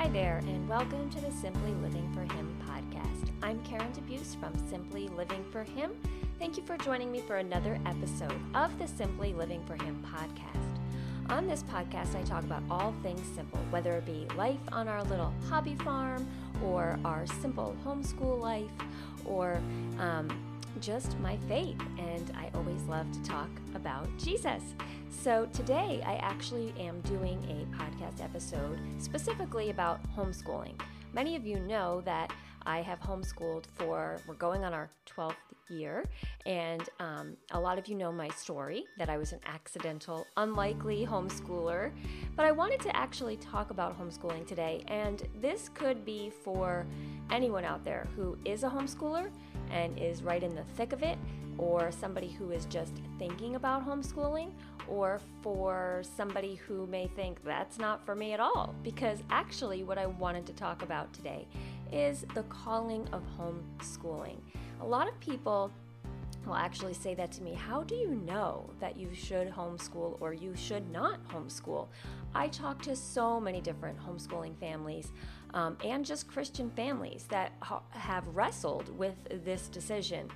Hi there, and welcome to the Simply Living for Him podcast. I'm Karen DeBeus from Simply Living for Him. Thank you for joining me for another episode of the Simply Living for Him podcast. On this podcast, I talk about all things simple, whether it be life on our little hobby farm, or our simple homeschool life, or um, just my faith. And I always love to talk about Jesus. So today I actually am doing a podcast episode specifically about homeschooling. Many of you know that I have homeschooled for, we're going on our 12th year, and um, a lot of you know my story that I was an accidental, unlikely homeschooler. But I wanted to actually talk about homeschooling today, and this could be for anyone out there who is a homeschooler and is right in the thick of it, or somebody who is just thinking about homeschooling, or for somebody who may think that's not for me at all. Because actually, what I wanted to talk about today is the calling of homeschooling. A lot of people will actually say that to me. How do you know that you should homeschool or you should not homeschool? I talk to so many different homeschooling families um, and just Christian families that ha- have wrestled with this decision.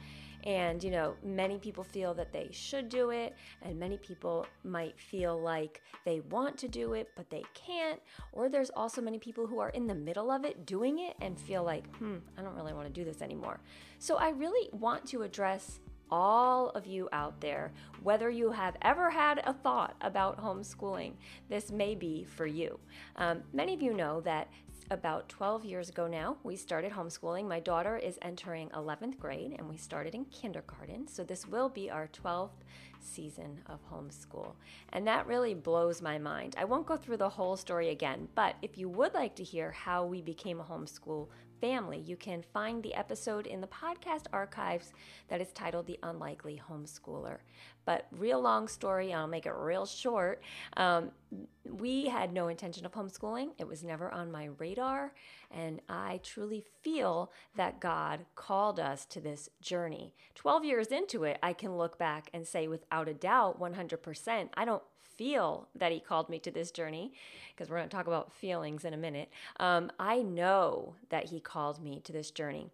And, you know, many people feel that they should do it, and many people might feel like they want to do it, but they can't. Or there's also many people who are in the middle of it doing it and feel like, hmm, I don't really want to do this anymore. So I really want to address all of you out there, whether you have ever had a thought about homeschooling, this may be for you. Um, many of you know that about 12 years ago now, we started homeschooling. My daughter is entering 11th grade and we started in kindergarten. So this will be our 12th season of homeschool. And that really blows my mind. I won't go through the whole story again, but if you would like to hear how we became a homeschool family, you can find the episode in the podcast archives that is titled The Unlikely Homeschooler. But, real long story, I'll make it real short. Um, we had no intention of homeschooling, it was never on my radar. And I truly feel that God called us to this journey. 12 years into it, I can look back and say without a doubt, 100%, I don't feel that He called me to this journey, because we're going to talk about feelings in a minute. Um, I know that He called me to this journey.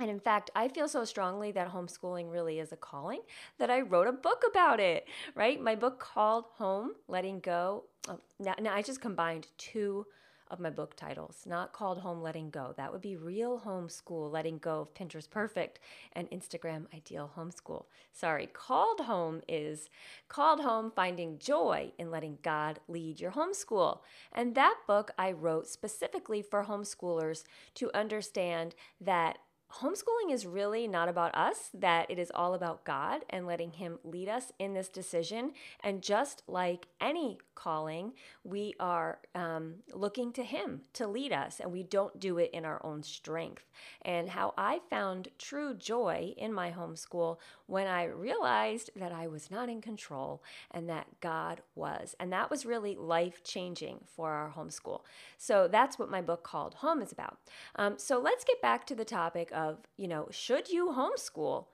And in fact, I feel so strongly that homeschooling really is a calling that I wrote a book about it, right? My book called Home Letting Go. Oh, now, now I just combined two of my book titles, not called Home Letting Go. That would be Real Homeschool Letting Go of Pinterest Perfect and Instagram Ideal Homeschool. Sorry, called Home is called Home Finding Joy in Letting God Lead Your Homeschool. And that book I wrote specifically for homeschoolers to understand that homeschooling is really not about us, that it is all about God and letting Him lead us in this decision. And just like any calling, we are um, looking to Him to lead us, and we don't do it in our own strength. And how I found true joy in my homeschool when I realized that I was not in control and that God was. And that was really life changing for our homeschool. So that's what my book called Home is about. Um, so let's get back to the topic of, you know, should you homeschool?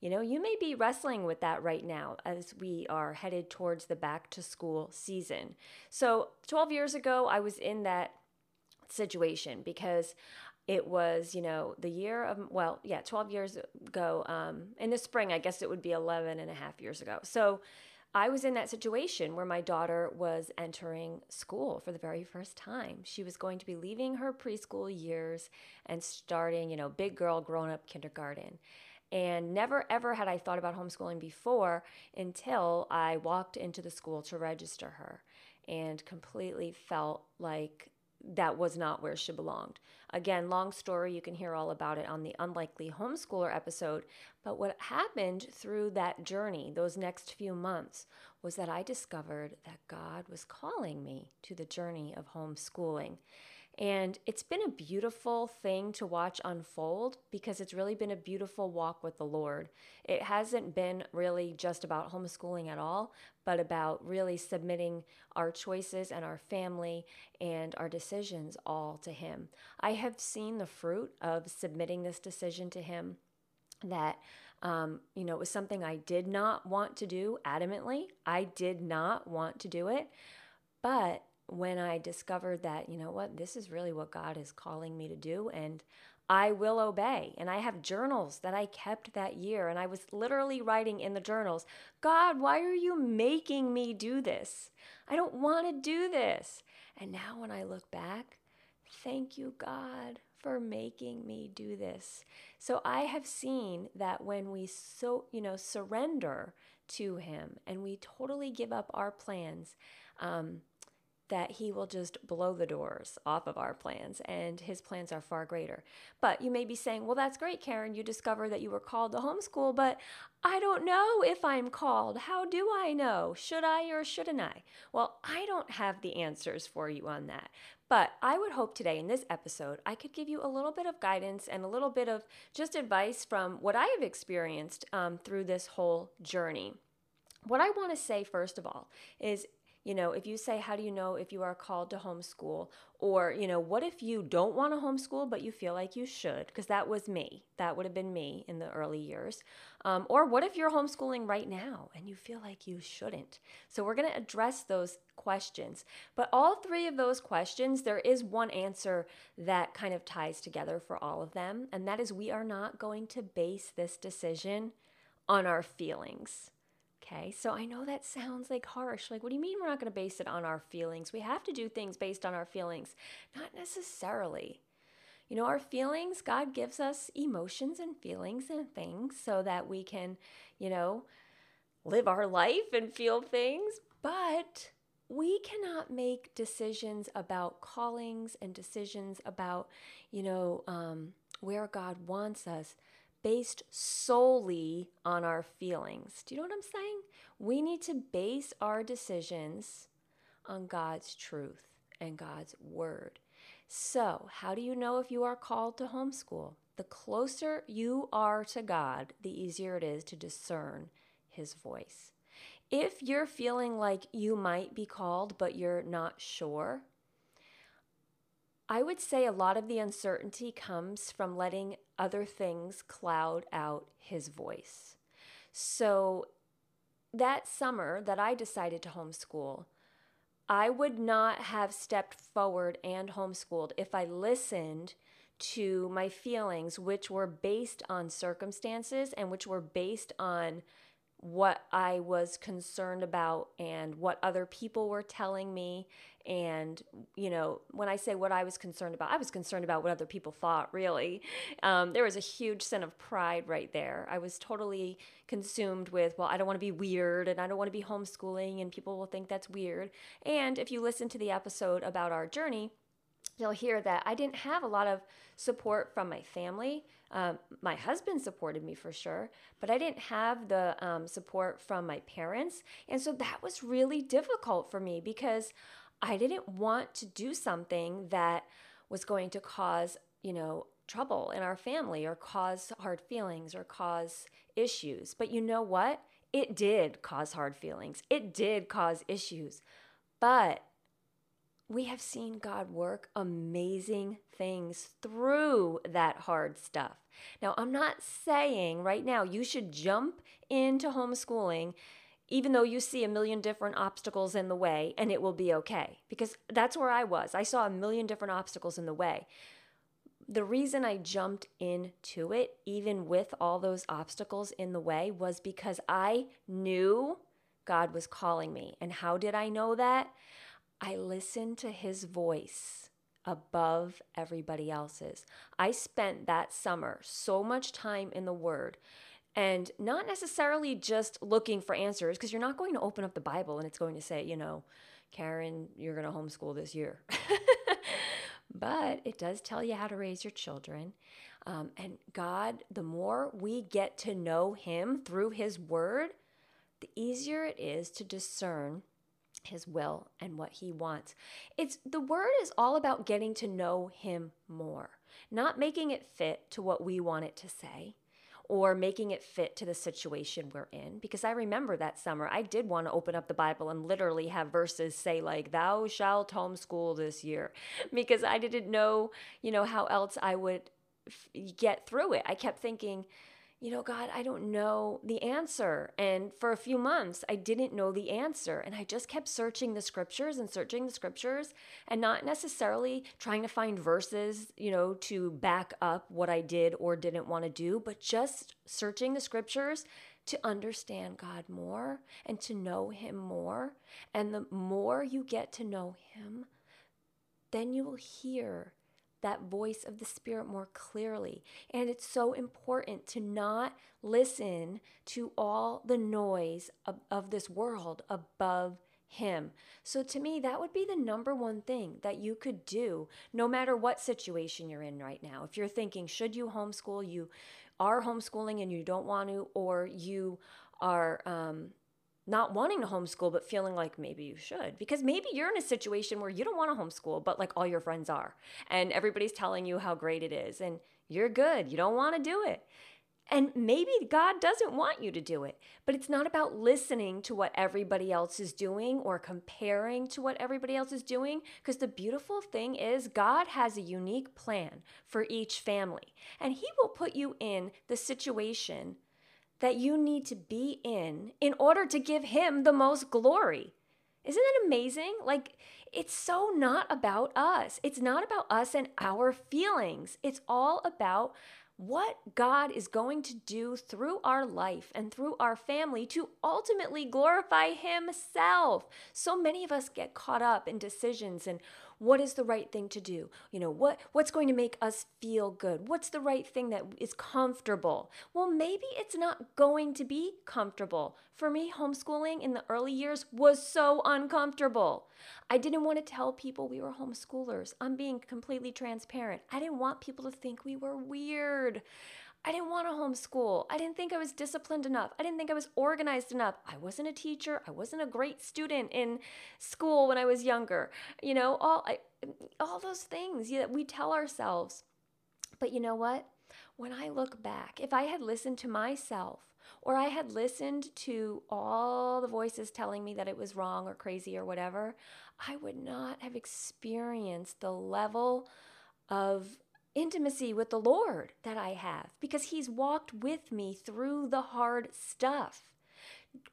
You know, you may be wrestling with that right now as we are headed towards the back to school season. So, 12 years ago, I was in that situation because it was, you know, the year of, well, yeah, 12 years ago. Um, in the spring, I guess it would be 11 and a half years ago. So, I was in that situation where my daughter was entering school for the very first time. She was going to be leaving her preschool years and starting, you know, big girl, grown up kindergarten. And never ever had I thought about homeschooling before until I walked into the school to register her and completely felt like that was not where she belonged. Again, long story, you can hear all about it on the Unlikely Homeschooler episode. But what happened through that journey, those next few months, was that I discovered that God was calling me to the journey of homeschooling. And it's been a beautiful thing to watch unfold because it's really been a beautiful walk with the Lord. It hasn't been really just about homeschooling at all, but about really submitting our choices and our family and our decisions all to Him. I have seen the fruit of submitting this decision to Him that um, you know, it was something I did not want to do adamantly. I did not want to do it, but when I discovered that, you know what, this is really what God is calling me to do, and I will obey. And I have journals that I kept that year, and I was literally writing in the journals, God, why are you making me do this? I don't want to do this. And now when I look back, thank you, God, for making me do this. So I have seen that when we so, you know, surrender to him and we totally give up our plans, um, that he will just blow the doors off of our plans and his plans are far greater. But you may be saying, well, that's great, Karen. You discover that you were called to homeschool, but I don't know if I'm called. How do I know? Should I or shouldn't I? Well, I don't have the answers for you on that. But I would hope today in this episode, I could give you a little bit of guidance and a little bit of just advice from what I have experienced um, through this whole journey. What I want to say, first of all, is you know, if you say, How do you know if you are called to homeschool? Or, you know, what if you don't want to homeschool, but you feel like you should? Because that was me. That would have been me in the early years. Um, or what if you're homeschooling right now and you feel like you shouldn't? So we're going to address those questions. But all three of those questions, there is one answer that kind of ties together for all of them. And that is we are not going to base this decision on our feelings. Okay, so I know that sounds like harsh. Like, what do you mean we're not going to base it on our feelings? We have to do things based on our feelings. Not necessarily. You know, our feelings, God gives us emotions and feelings and things so that we can, you know, live our life and feel things, but we cannot make decisions about callings and decisions about, you know, um, where God wants us based solely on our feelings. Do you know what I'm saying? We need to base our decisions on God's truth and God's word. So, how do you know if you are called to homeschool? The closer you are to God, the easier it is to discern His voice. If you're feeling like you might be called, but you're not sure, I would say a lot of the uncertainty comes from letting other things cloud out his voice. So that summer that I decided to homeschool, I would not have stepped forward and homeschooled if I listened to my feelings, which were based on circumstances and which were based on what I was concerned about and what other people were telling me. And, you know, when I say what I was concerned about, I was concerned about what other people thought, really. Um, there was a huge sense of pride right there. I was totally consumed with, well, I don't want to be weird and I don't want to be homeschooling and people will think that's weird. And if you listen to the episode about our journey, you'll hear that I didn't have a lot of support from my family. Um, my husband supported me for sure, but I didn't have the um, support from my parents. And so that was really difficult for me because I didn't want to do something that was going to cause, you know, trouble in our family or cause hard feelings or cause issues. But you know what? It did cause hard feelings, it did cause issues. But we have seen God work amazing things through that hard stuff. Now, I'm not saying right now you should jump into homeschooling even though you see a million different obstacles in the way and it will be okay, because that's where I was. I saw a million different obstacles in the way. The reason I jumped into it, even with all those obstacles in the way, was because I knew God was calling me. And how did I know that? I listened to his voice above everybody else's. I spent that summer so much time in the Word and not necessarily just looking for answers because you're not going to open up the Bible and it's going to say, you know, Karen, you're going to homeschool this year. but it does tell you how to raise your children. Um, and God, the more we get to know Him through His Word, the easier it is to discern his will and what he wants. It's the word is all about getting to know him more, not making it fit to what we want it to say or making it fit to the situation we're in because I remember that summer I did want to open up the Bible and literally have verses say like thou shalt homeschool this year because I didn't know, you know, how else I would f- get through it. I kept thinking you know, God, I don't know the answer. And for a few months, I didn't know the answer. And I just kept searching the scriptures and searching the scriptures and not necessarily trying to find verses, you know, to back up what I did or didn't want to do, but just searching the scriptures to understand God more and to know Him more. And the more you get to know Him, then you will hear that voice of the Spirit more clearly. And it's so important to not listen to all the noise of, of this world above him. So, to me, that would be the number one thing that you could do no matter what situation you're in right now. If you're thinking, should you homeschool, you are homeschooling and you don't want to, or you are um, not wanting to homeschool but feeling like maybe you should. Because maybe you're in a situation where you don't want to homeschool but like all your friends are. And everybody's telling you how great it is and you're good. You don't want to do it. And maybe God doesn't want you to do it, but it's not about listening to what everybody else is doing or comparing to what everybody else is doing. Because the beautiful thing is, God has a unique plan for each family, and He will put you in the situation that you need to be in in order to give him the most glory. Isn't that amazing? Like, it's so not about us. It's not about us and our feelings. It's all about what God is going to do through our life and through our family to ultimately glorify Himself. So many of us get caught up in decisions and what is the right thing to do? You know what what's going to make us feel good? What's the right thing that is comfortable? Well maybe it's not going to be comfortable. For me homeschooling in the early years was so uncomfortable. I didn't want to tell people we were homeschoolers. I'm being completely transparent. I didn't want people to think we were weird I didn't want to homeschool. I didn't think I was disciplined enough. I didn't think I was organized enough. I wasn't a teacher. I wasn't a great student in school when I was younger. You know, all I, all those things that we tell ourselves. But you know what? When I look back, if I had listened to myself or I had listened to all the voices telling me that it was wrong or crazy or whatever, I would not have experienced the level of intimacy with the Lord that I have because He's walked with me through the hard stuff.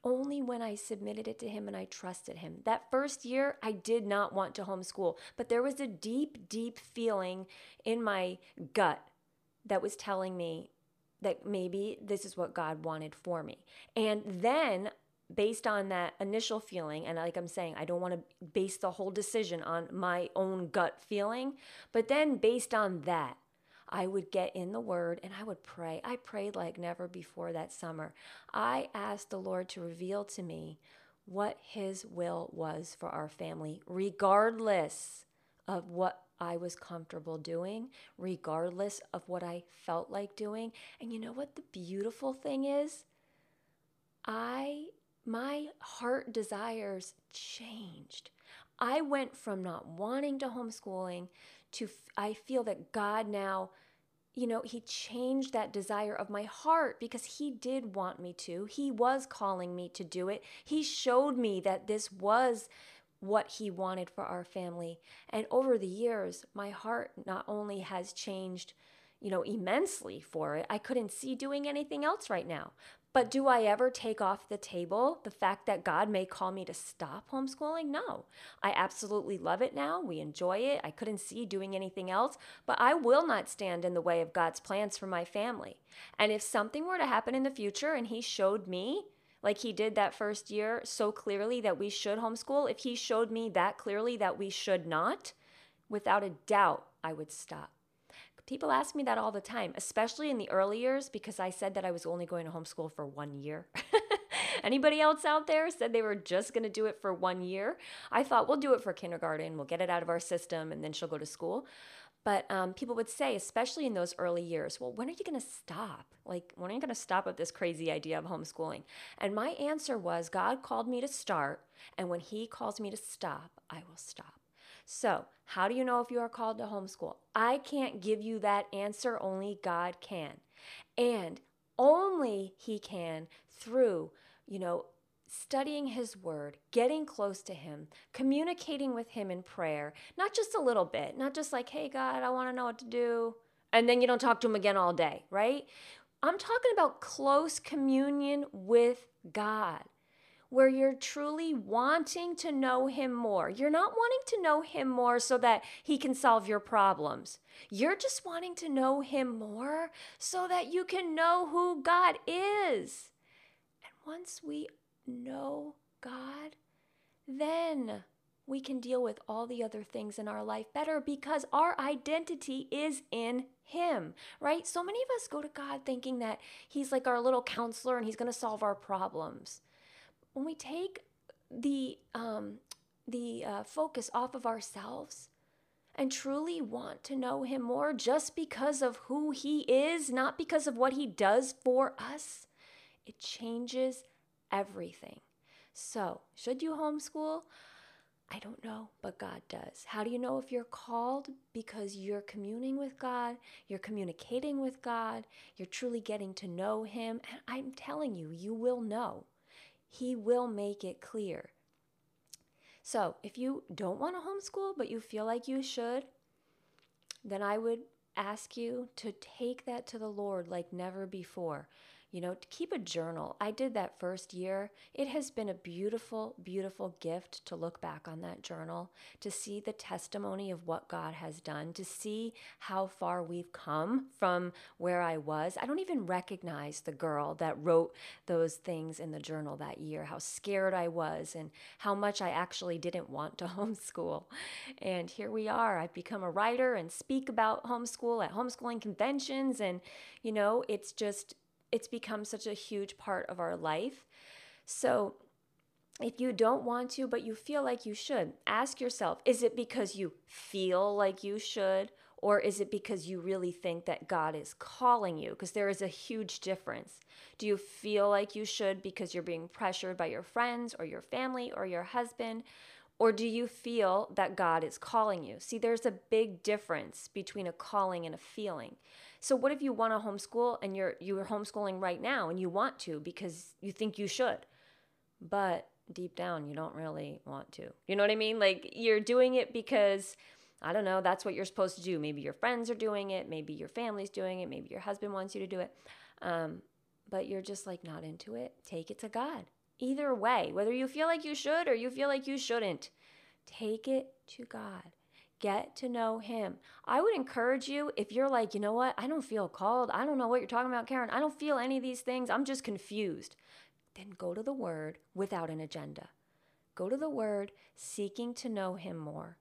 Only when I submitted it to Him and I trusted Him. That first year, I did not want to homeschool, but there was a deep, deep feeling in my gut that was telling me that maybe this is what God wanted for me. And then based on that initial feeling, and like I'm saying, I don't want to base the whole decision on my own gut feeling, but then based on that, I would get in the Word and I would pray. I prayed like never before that summer. I asked the Lord to reveal to me what His will was for our family, regardless of what I was comfortable doing, regardless of what I felt like doing. And you know what the beautiful thing is? I my heart desires changed. I went from not wanting to homeschooling to I feel that God now you know, he changed that desire of my heart because he did want me to. He was calling me to do it. He showed me that this was what he wanted for our family. And over the years, my heart not only has changed, you know, immensely for it, I couldn't see doing anything else right now. But do I ever take off the table the fact that God may call me to stop homeschooling? No. I absolutely love it now. We enjoy it. I couldn't see doing anything else, but I will not stand in the way of God's plans for my family. And if something were to happen in the future and He showed me, like He did that first year so clearly that we should homeschool, if He showed me that clearly that we should not, without a doubt, I would stop. People ask me that all the time, especially in the early years, because I said that I was only going to homeschool for one year. Anybody else out there said they were just going to do it for one year? I thought we'll do it for kindergarten, we'll get it out of our system, and then she'll go to school. But um, people would say, especially in those early years, well, when are you going to stop? Like, when are you going to stop with this crazy idea of homeschooling? And my answer was God called me to start, and when He calls me to stop, I will stop. So, how do you know if you are called to homeschool? I can't give you that answer, only God can. And only He can through, you know, studying His Word, getting close to Him, communicating with Him in prayer, not just a little bit, not just like, hey, God, I want to know what to do. And then you don't talk to Him again all day, right? I'm talking about close communion with God, where you're truly wanting to know Him more. You're not wanting to know Him more so that He can solve your problems. You're just wanting to know Him more so that you can know who God is. And once we know God, then we can deal with all the other things in our life better because our identity is in Him, right? So many of us go to God thinking that He's like our little counselor and He's going to solve our problems. When we take the um, the uh, focus off of ourselves and truly want to know Him more just because of who He is, not because of what He does for us, it changes everything. So, should you homeschool? I don't know, but God does. How do you know if you're called? Because you're communing with God, you're communicating with God, you're truly getting to know Him. And I'm telling you, you will know. He will make it clear. So, if you don't want to homeschool, but you feel like you should, then I would ask you to take that to the Lord like never before you know, keep a journal. I did that first year. It has been a beautiful, beautiful gift to look back on that journal, to see the testimony of what God has done, to see how far we've come from where I was. I don't even recognize the girl that wrote those things in the journal that year, how scared I was, and how much I actually didn't want to homeschool. And here we are. I've become a writer and speak about homeschool at homeschooling conventions. And, you know, it's just, it's become such a huge part of our life. So, if you don't want to, but you feel like you should, ask yourself is it because you feel like you should, or is it because you really think that God is calling you? Because there is a huge difference. Do you feel like you should because you're being pressured by your friends, or your family, or your husband? Or do you feel that God is calling you? See, there's a big difference between a calling and a feeling. So what if you want to homeschool and you're you're homeschooling right now and you want to because you think you should. But deep down you don't really want to. You know what I mean? Like you're doing it because I don't know, that's what you're supposed to do. Maybe your friends are doing it, maybe your family's doing it, maybe your husband wants you to do it. Um, but you're just like not into it. Take it to God. Either way, whether you feel like you should or you feel like you shouldn't, take it to God get to know him. I would encourage you if you're like, you know what, I don't feel called. I don't know what you're talking about, Karen. I don't feel any of these things. I'm just confused. Then go to the word without an agenda. Go to the word seeking to know him more.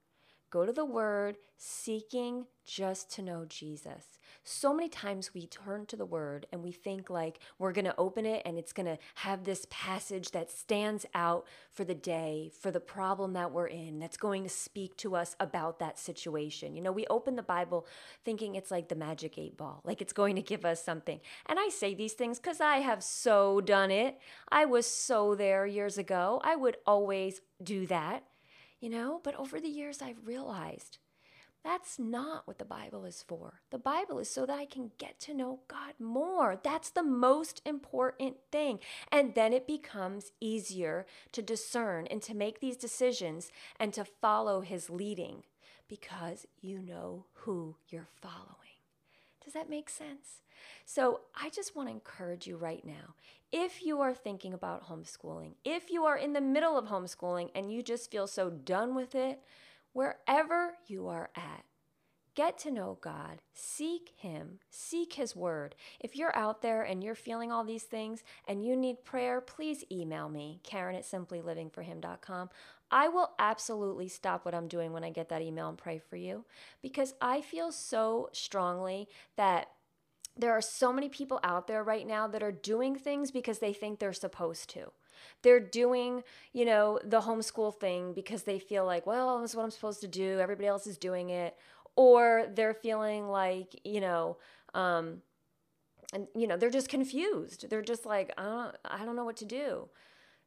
Go to the word seeking just to know Jesus. So many times we turn to the word and we think like we're going to open it and it's going to have this passage that stands out for the day, for the problem that we're in, that's going to speak to us about that situation. You know, we open the Bible thinking it's like the magic eight ball, like it's going to give us something. And I say these things because I have so done it. I was so there years ago. I would always do that, you know, but over the years I've realized that's not what the Bible is for. The Bible is so that I can get to know God more. That's the most important thing. And then it becomes easier to discern and to make these decisions and to follow His leading because you know who you're following. Does that make sense? So, I just want to encourage you right now. If you are thinking about homeschooling, if you are in the middle of homeschooling and you just feel so done with it, wherever you are at. Get to know God, seek Him, seek His Word. If you're out there and you're feeling all these things and you need prayer, please email me, Karen at simplylivingforhim.com. I will absolutely stop what I'm doing when I get that email and pray for you because I feel so strongly that there are so many people out there right now that are doing things because they think they're supposed to. They're doing, you know, the homeschool thing because they feel like, well, this is what I'm supposed to do. Everybody else is doing it. Or they're feeling like, you know, um, and you know, they're just confused. They're just like, I don't, I don't know what to do.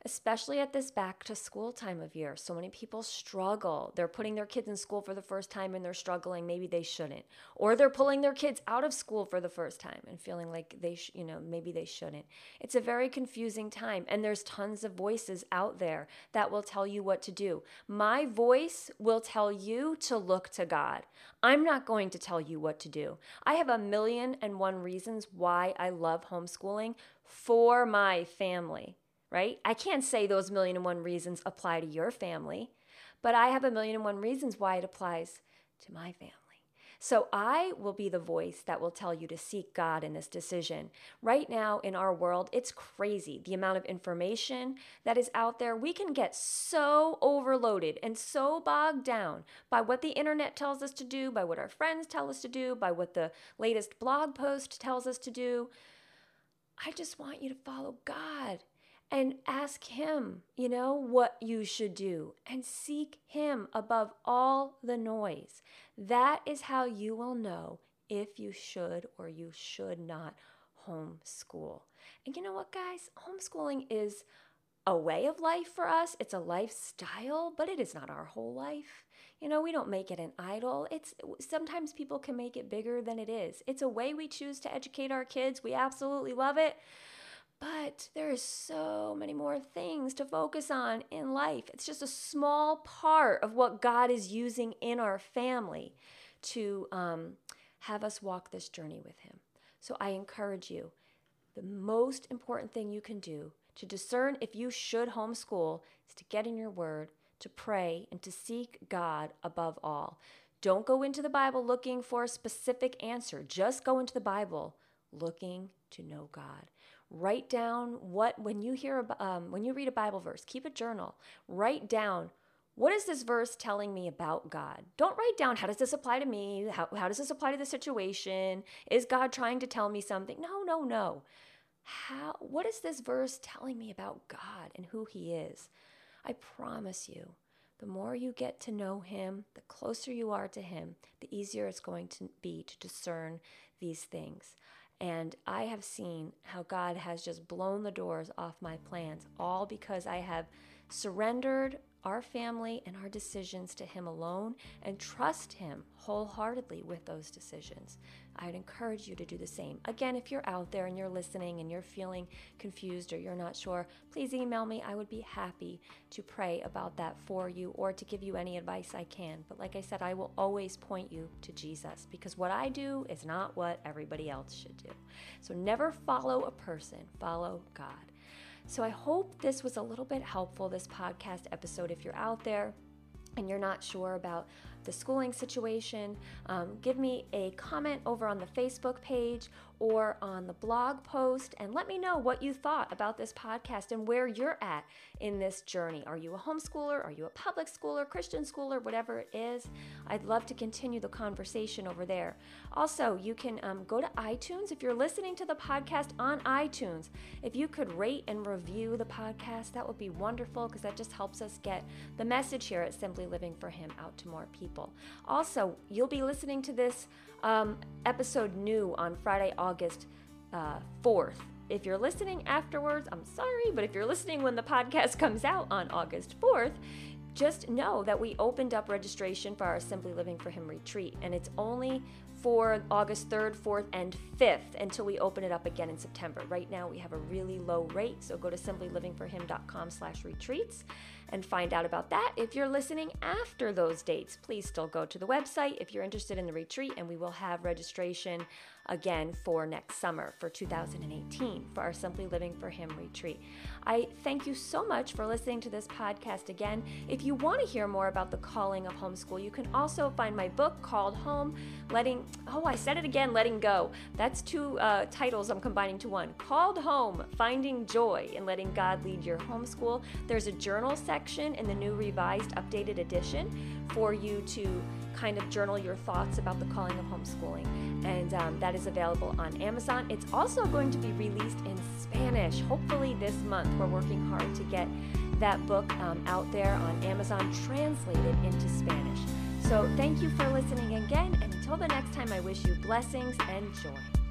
Especially at this back to school time of year. So many people struggle. They're putting their kids in school for the first time and they're struggling. Maybe they shouldn't. Or they're pulling their kids out of school for the first time and feeling like they, sh- you know, maybe they shouldn't. It's a very confusing time. And there's tons of voices out there that will tell you what to do. My voice will tell you to look to God. I'm not going to tell you what to do. I have a million and one reasons why I love homeschooling for my family right? I can't say those million and one reasons apply to your family, but I have a million and one reasons why it applies to my family. So I will be the voice that will tell you to seek God in this decision. Right now in our world, it's crazy the amount of information that is out there. We can get so overloaded and so bogged down by what the internet tells us to do, by what our friends tell us to do, by what the latest blog post tells us to do. I just want you to follow God and ask Him, you know, what you should do and seek Him above all the noise. That is how you will know if you should or you should not homeschool. And you know what, guys? Homeschooling is a way of life for us, it's a lifestyle, but it is not our whole life. You know, we don't make it an idol. It's sometimes people can make it bigger than it is. It's a way we choose to educate our kids. We absolutely love it. But there is so many more things to focus on in life. It's just a small part of what God is using in our family to um, have us walk this journey with Him. So I encourage you the most important thing you can do to discern if you should homeschool is to get in your word, to pray, and to seek God above all. Don't go into the Bible looking for a specific answer. Just go into the Bible looking to know God. Write down what when you hear um, when you read a Bible verse, keep a journal. Write down what is this verse telling me about God? Don't write down how does this apply to me? How, how does this apply to the situation? Is God trying to tell me something? No, no, no. How what is this verse telling me about God and who he is? I promise you, the more you get to know him, the closer you are to him, the easier it's going to be to discern these things. And I have seen how God has just blown the doors off my plans, all because I have surrendered our family and our decisions to Him alone and trust Him wholeheartedly with those decisions. I'd encourage you to do the same. Again, if you're out there and you're listening and you're feeling confused or you're not sure, please email me. I would be happy to pray about that for you or to give you any advice I can. But like I said, I will always point you to Jesus because what I do is not what everybody else should do. So never follow a person, follow God. So I hope this was a little bit helpful, this podcast episode. If you're out there and you're not sure about the schooling situation, um, give me a comment over on the Facebook page or on the blog post and let me know what you thought about this podcast and where you're at in this journey. Are you a homeschooler? Are you a public schooler, Christian schooler, whatever it is? I'd love to continue the conversation over there. Also, you can um, go to iTunes if you're listening to the podcast on iTunes. If you could rate and review the podcast, that would be wonderful because that just helps us get the message here at Simply Living for Him out to more people. Also, you'll be listening to this um, episode new on Friday, August uh, 4th. If you're listening afterwards, I'm sorry, but if you're listening when the podcast comes out on August 4th, just know that we opened up registration for our Simply Living for Him retreat, and it's only for August 3rd, 4th, and 5th until we open it up again in September. Right now, we have a really low rate, so go to simplylivingforhim.com slash retreats and find out about that. If you're listening after those dates, please still go to the website if you're interested in the retreat, and we will have registration again for next summer for 2018 for our Simply Living for Him retreat. I thank you so much for listening to this podcast again. If you want to hear more about the calling of homeschool, you can also find my book called Home Letting, oh, I said it again, Letting Go. That's two uh, titles I'm combining to one. Called Home Finding Joy in Letting God Lead Your Homeschool. There's a journal section in the new revised, updated edition for you to kind of journal your thoughts about the calling of homeschooling. And um, that is available on Amazon. It's also going to be released in Spanish, hopefully this month. We're working hard to get that book um, out there on Amazon translated into Spanish. So thank you for listening again. And until the next time, I wish you blessings and joy.